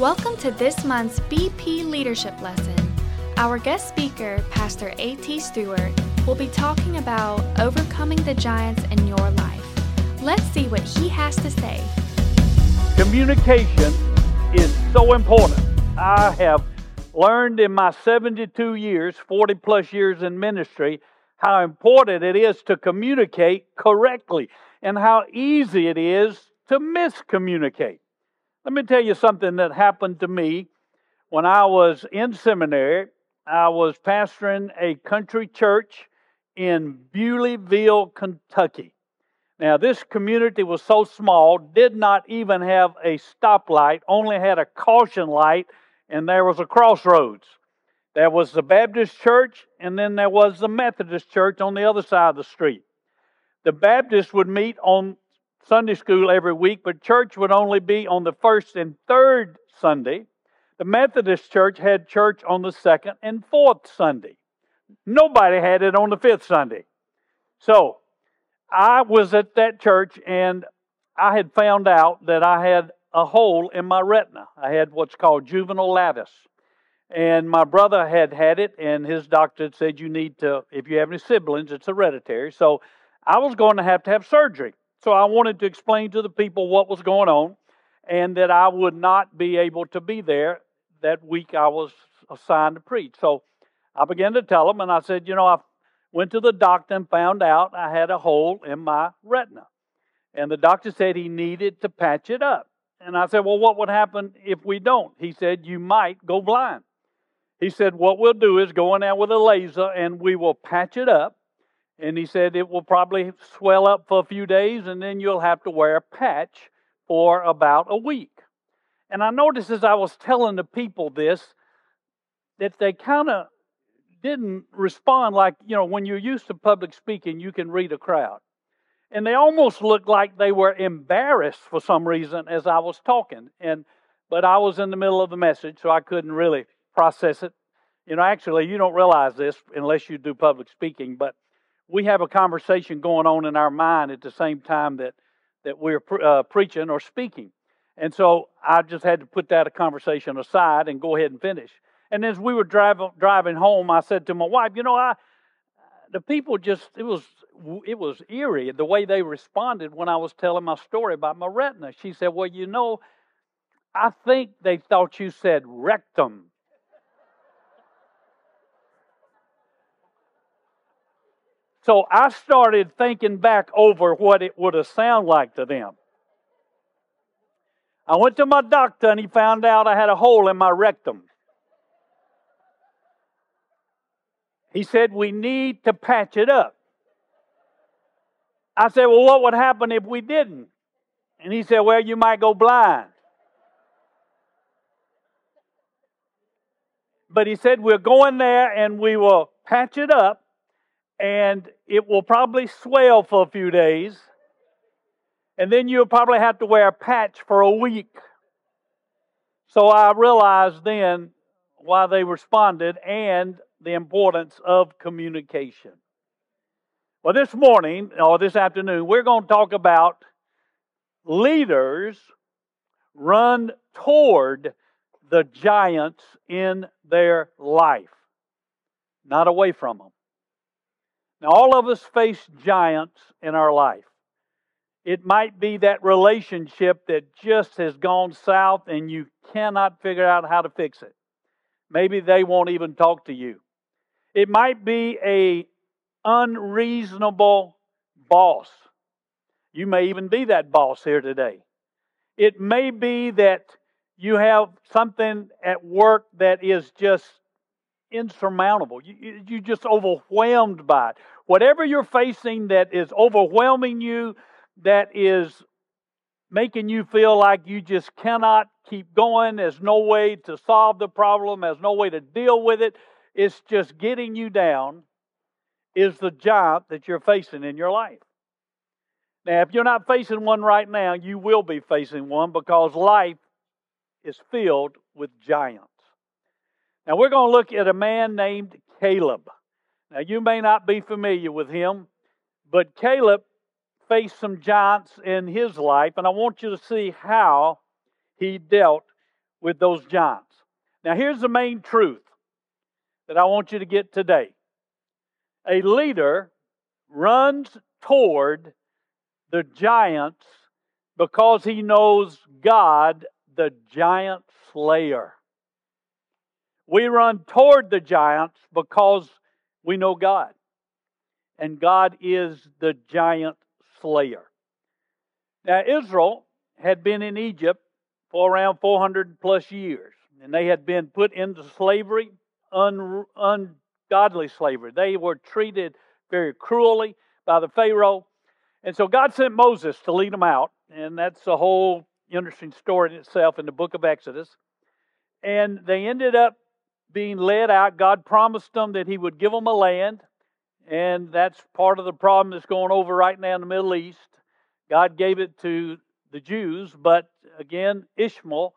Welcome to this month's BP Leadership Lesson. Our guest speaker, Pastor A.T. Stewart, will be talking about overcoming the giants in your life. Let's see what he has to say. Communication is so important. I have learned in my 72 years, 40 plus years in ministry, how important it is to communicate correctly and how easy it is to miscommunicate. Let me tell you something that happened to me when I was in seminary. I was pastoring a country church in Bewleyville, Kentucky. Now, this community was so small, did not even have a stoplight, only had a caution light, and there was a crossroads. There was the Baptist church, and then there was the Methodist church on the other side of the street. The Baptists would meet on Sunday school every week, but church would only be on the first and third Sunday. The Methodist church had church on the second and fourth Sunday. Nobody had it on the fifth Sunday. So I was at that church and I had found out that I had a hole in my retina. I had what's called juvenile lattice. And my brother had had it, and his doctor had said, You need to, if you have any siblings, it's hereditary. So I was going to have to have surgery. So I wanted to explain to the people what was going on and that I would not be able to be there that week I was assigned to preach. So I began to tell them, and I said, You know, I went to the doctor and found out I had a hole in my retina. And the doctor said he needed to patch it up. And I said, Well, what would happen if we don't? He said, You might go blind. He said, What we'll do is go in there with a laser and we will patch it up. And he said, It will probably swell up for a few days and then you'll have to wear a patch for about a week. And I noticed as I was telling the people this that they kind of didn't respond like, you know, when you're used to public speaking, you can read a crowd. And they almost looked like they were embarrassed for some reason as I was talking. And but I was in the middle of the message, so I couldn't really process it. You know, actually, you don't realize this unless you do public speaking, but we have a conversation going on in our mind at the same time that that we're uh, preaching or speaking. And so I just had to put that conversation aside and go ahead and finish. And as we were driving driving home, I said to my wife, "You know, I the people just it was it was eerie the way they responded when I was telling my story about my retina." She said, "Well, you know, I think they thought you said rectum." So I started thinking back over what it would have sounded like to them. I went to my doctor and he found out I had a hole in my rectum. He said, We need to patch it up. I said, Well, what would happen if we didn't? And he said, Well, you might go blind. But he said, We're going there and we will patch it up and it will probably swell for a few days. And then you'll probably have to wear a patch for a week. So I realized then why they responded and the importance of communication. Well, this morning or this afternoon, we're going to talk about leaders run toward the giants in their life, not away from them. Now, all of us face giants in our life. It might be that relationship that just has gone south and you cannot figure out how to fix it. Maybe they won't even talk to you. It might be a unreasonable boss. You may even be that boss here today. It may be that you have something at work that is just insurmountable. You, you're just overwhelmed by it. Whatever you're facing that is overwhelming you, that is making you feel like you just cannot keep going, there's no way to solve the problem, there's no way to deal with it, it's just getting you down, is the giant that you're facing in your life. Now, if you're not facing one right now, you will be facing one because life is filled with giants. Now, we're going to look at a man named Caleb. Now, you may not be familiar with him, but Caleb faced some giants in his life, and I want you to see how he dealt with those giants. Now, here's the main truth that I want you to get today a leader runs toward the giants because he knows God, the giant slayer. We run toward the giants because we know God. And God is the giant slayer. Now, Israel had been in Egypt for around 400 plus years, and they had been put into slavery, un, ungodly slavery. They were treated very cruelly by the Pharaoh. And so God sent Moses to lead them out, and that's a whole interesting story in itself in the book of Exodus. And they ended up being led out. God promised them that He would give them a land, and that's part of the problem that's going over right now in the Middle East. God gave it to the Jews, but again, Ishmael,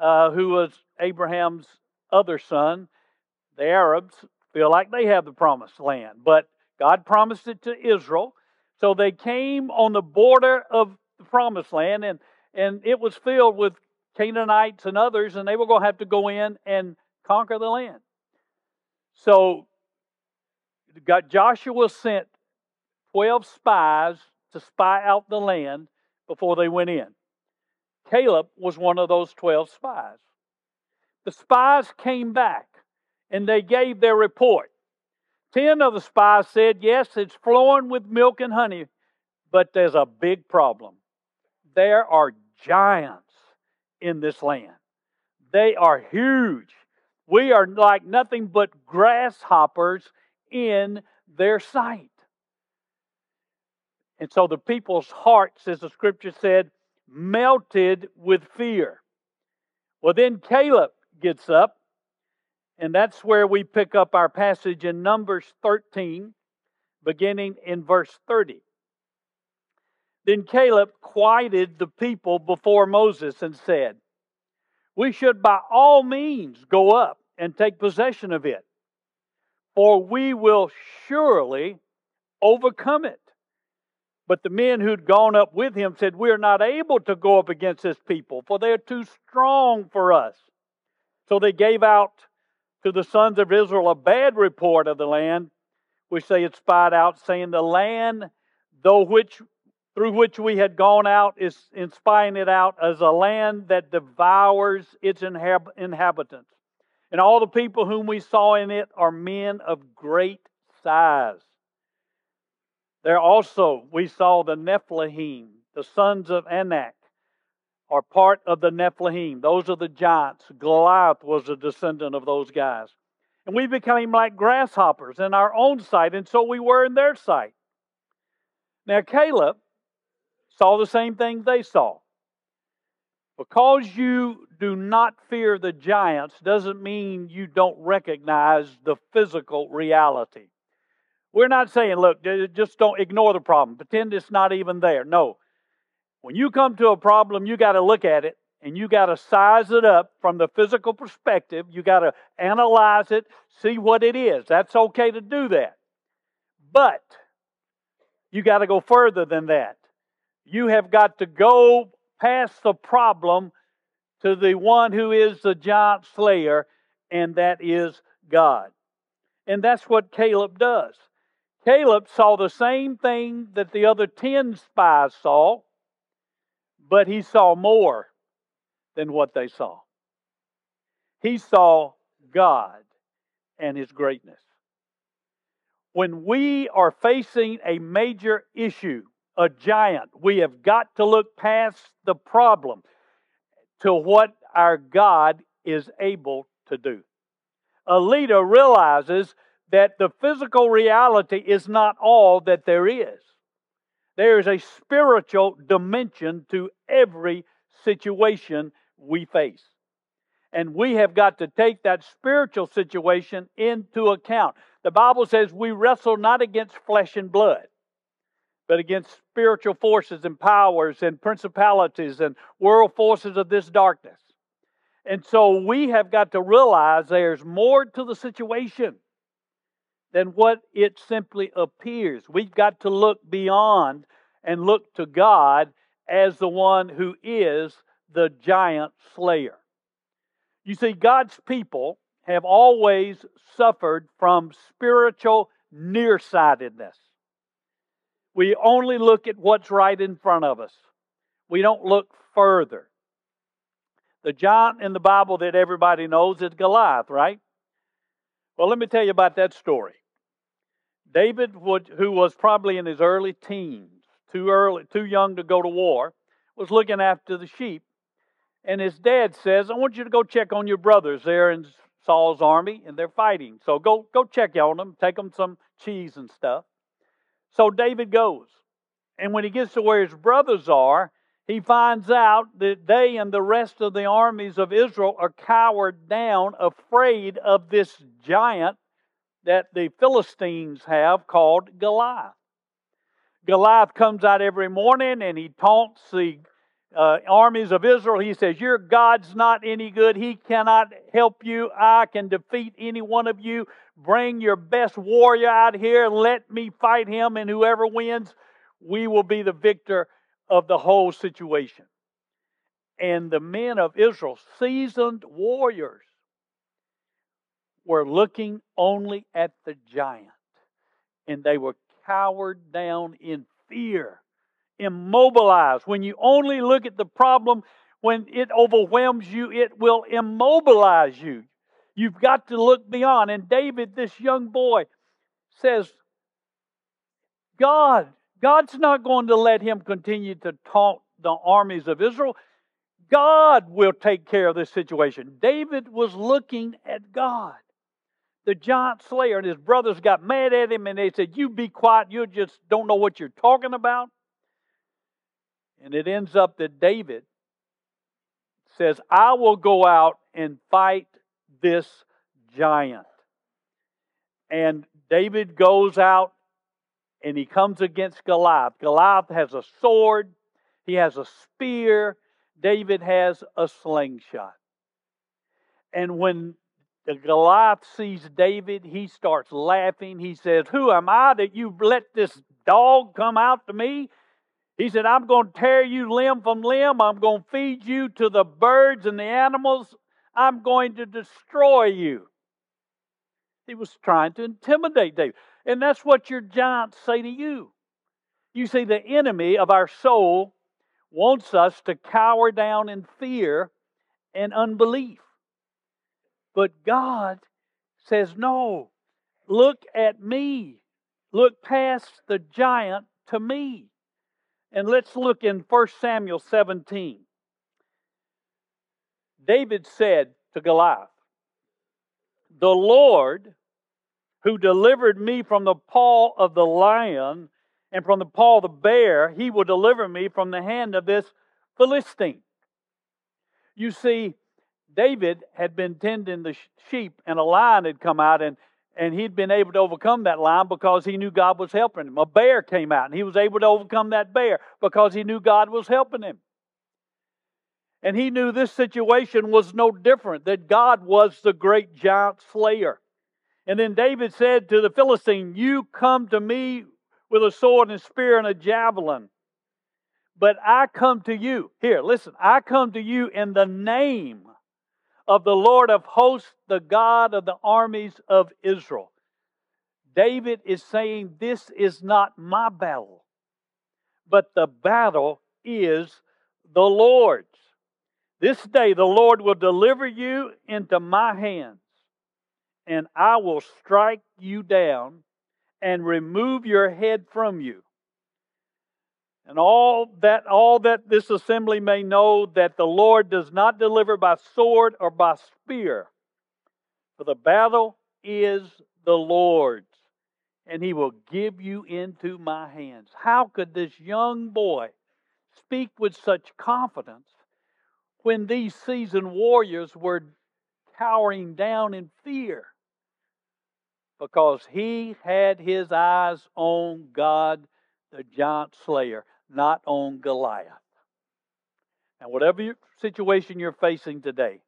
uh, who was Abraham's other son, the Arabs feel like they have the promised land, but God promised it to Israel. So they came on the border of the promised land, and, and it was filled with Canaanites and others, and they were going to have to go in and conquer the land. So got Joshua sent 12 spies to spy out the land before they went in. Caleb was one of those 12 spies. The spies came back and they gave their report. Ten of the spies said, Yes, it's flowing with milk and honey, but there's a big problem. There are giants in this land, they are huge. We are like nothing but grasshoppers in their sight. And so the people's hearts, as the scripture said, melted with fear. Well, then Caleb gets up, and that's where we pick up our passage in Numbers 13, beginning in verse 30. Then Caleb quieted the people before Moses and said, We should by all means go up and take possession of it, for we will surely overcome it. But the men who'd gone up with him said, We are not able to go up against this people, for they are too strong for us. So they gave out to the sons of Israel a bad report of the land, which they had spied out, saying, The land, though which through which we had gone out, is in spying it out, as a land that devours its inhab- inhabitants. And all the people whom we saw in it are men of great size. There also we saw the Nephilim, the sons of Anak, are part of the Nephilim. Those are the giants. Goliath was a descendant of those guys. And we became like grasshoppers in our own sight, and so we were in their sight. Now, Caleb saw the same thing they saw. Because you do not fear the giants doesn't mean you don't recognize the physical reality. We're not saying, look, just don't ignore the problem. Pretend it's not even there. No. When you come to a problem, you got to look at it and you got to size it up from the physical perspective. You got to analyze it, see what it is. That's okay to do that. But you got to go further than that. You have got to go past the problem to the one who is the giant slayer, and that is God. And that's what Caleb does. Caleb saw the same thing that the other 10 spies saw, but he saw more than what they saw. He saw God and His greatness. When we are facing a major issue, a giant, we have got to look past the problem to what our God is able to do. A leader realizes that the physical reality is not all that there is. There is a spiritual dimension to every situation we face. And we have got to take that spiritual situation into account. The Bible says we wrestle not against flesh and blood, but against spiritual forces and powers and principalities and world forces of this darkness. And so we have got to realize there's more to the situation than what it simply appears. We've got to look beyond and look to God as the one who is the giant slayer. You see, God's people have always suffered from spiritual nearsightedness. We only look at what's right in front of us, we don't look further. The giant in the Bible that everybody knows is Goliath, right? Well, let me tell you about that story. David, who was probably in his early teens, too early, too young to go to war, was looking after the sheep. And his dad says, I want you to go check on your brothers there in Saul's army, and they're fighting. So go, go check on them, take them some cheese and stuff. So David goes. And when he gets to where his brothers are, he finds out that they and the rest of the armies of Israel are cowered down, afraid of this giant that the Philistines have called Goliath. Goliath comes out every morning and he taunts the uh, armies of Israel. He says, Your God's not any good. He cannot help you. I can defeat any one of you. Bring your best warrior out here. Let me fight him, and whoever wins, we will be the victor of the whole situation. And the men of Israel, seasoned warriors, were looking only at the giant. And they were cowered down in fear immobilized. When you only look at the problem, when it overwhelms you, it will immobilize you. You've got to look beyond. And David, this young boy, says, God, God's not going to let him continue to taunt the armies of Israel. God will take care of this situation. David was looking at God. The giant slayer and his brothers got mad at him and they said, You be quiet. You just don't know what you're talking about. And it ends up that David says, I will go out and fight this giant. And David goes out and he comes against Goliath. Goliath has a sword, he has a spear, David has a slingshot. And when the Goliath sees David, he starts laughing. He says, Who am I that you let this dog come out to me? He said, I'm going to tear you limb from limb. I'm going to feed you to the birds and the animals. I'm going to destroy you. He was trying to intimidate David. And that's what your giants say to you. You see, the enemy of our soul wants us to cower down in fear and unbelief. But God says, No, look at me. Look past the giant to me. And let's look in 1 Samuel 17. David said to Goliath, The Lord who delivered me from the paw of the lion and from the paw of the bear, he will deliver me from the hand of this Philistine. You see, David had been tending the sheep, and a lion had come out and and he'd been able to overcome that lion because he knew God was helping him. A bear came out and he was able to overcome that bear because he knew God was helping him. And he knew this situation was no different, that God was the great giant slayer. And then David said to the Philistine, You come to me with a sword and spear and a javelin. But I come to you. Here, listen, I come to you in the name of the Lord of hosts, the God of the armies of Israel. David is saying, This is not my battle, but the battle is the Lord's. This day the Lord will deliver you into my hands, and I will strike you down and remove your head from you. And all that all that this assembly may know that the Lord does not deliver by sword or by spear, for the battle is the Lord's, and he will give you into my hands. How could this young boy speak with such confidence when these seasoned warriors were cowering down in fear? Because he had his eyes on God, the giant slayer not on Goliath. And whatever situation you're facing today,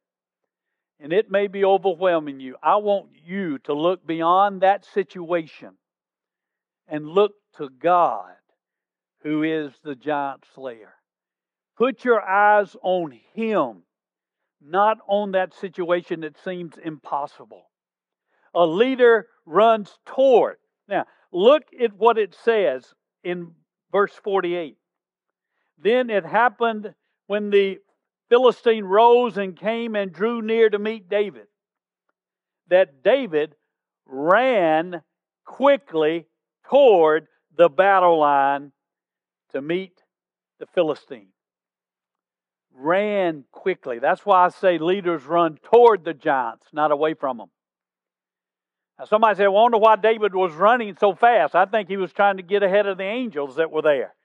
and it may be overwhelming you, I want you to look beyond that situation and look to God, who is the giant slayer. Put your eyes on Him, not on that situation that seems impossible. A leader runs toward. Now, look at what it says in verse 48. Then it happened when the Philistine rose and came and drew near to meet David that David ran quickly toward the battle line to meet the Philistine. Ran quickly. That's why I say leaders run toward the giants, not away from them. Now, somebody said, well, I wonder why David was running so fast. I think he was trying to get ahead of the angels that were there.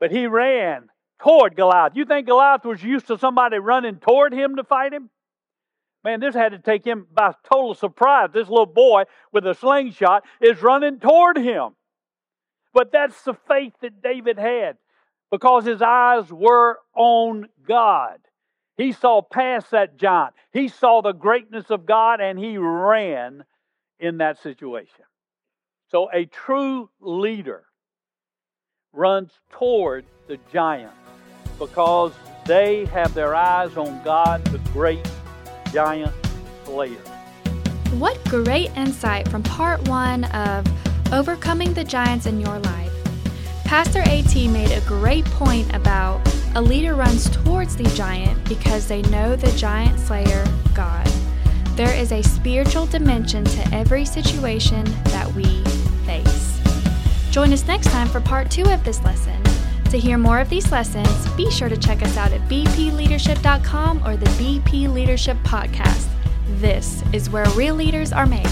But he ran toward Goliath. You think Goliath was used to somebody running toward him to fight him? Man, this had to take him by total surprise. This little boy with a slingshot is running toward him. But that's the faith that David had because his eyes were on God. He saw past that giant, he saw the greatness of God, and he ran in that situation. So a true leader runs toward the giant because they have their eyes on God, the great giant slayer. What great insight from part one of Overcoming the Giants in Your Life. Pastor AT made a great point about a leader runs towards the giant because they know the giant slayer, God. There is a spiritual dimension to every situation that we face. Join us next time for part two of this lesson. To hear more of these lessons, be sure to check us out at bpleadership.com or the BP Leadership Podcast. This is where real leaders are made.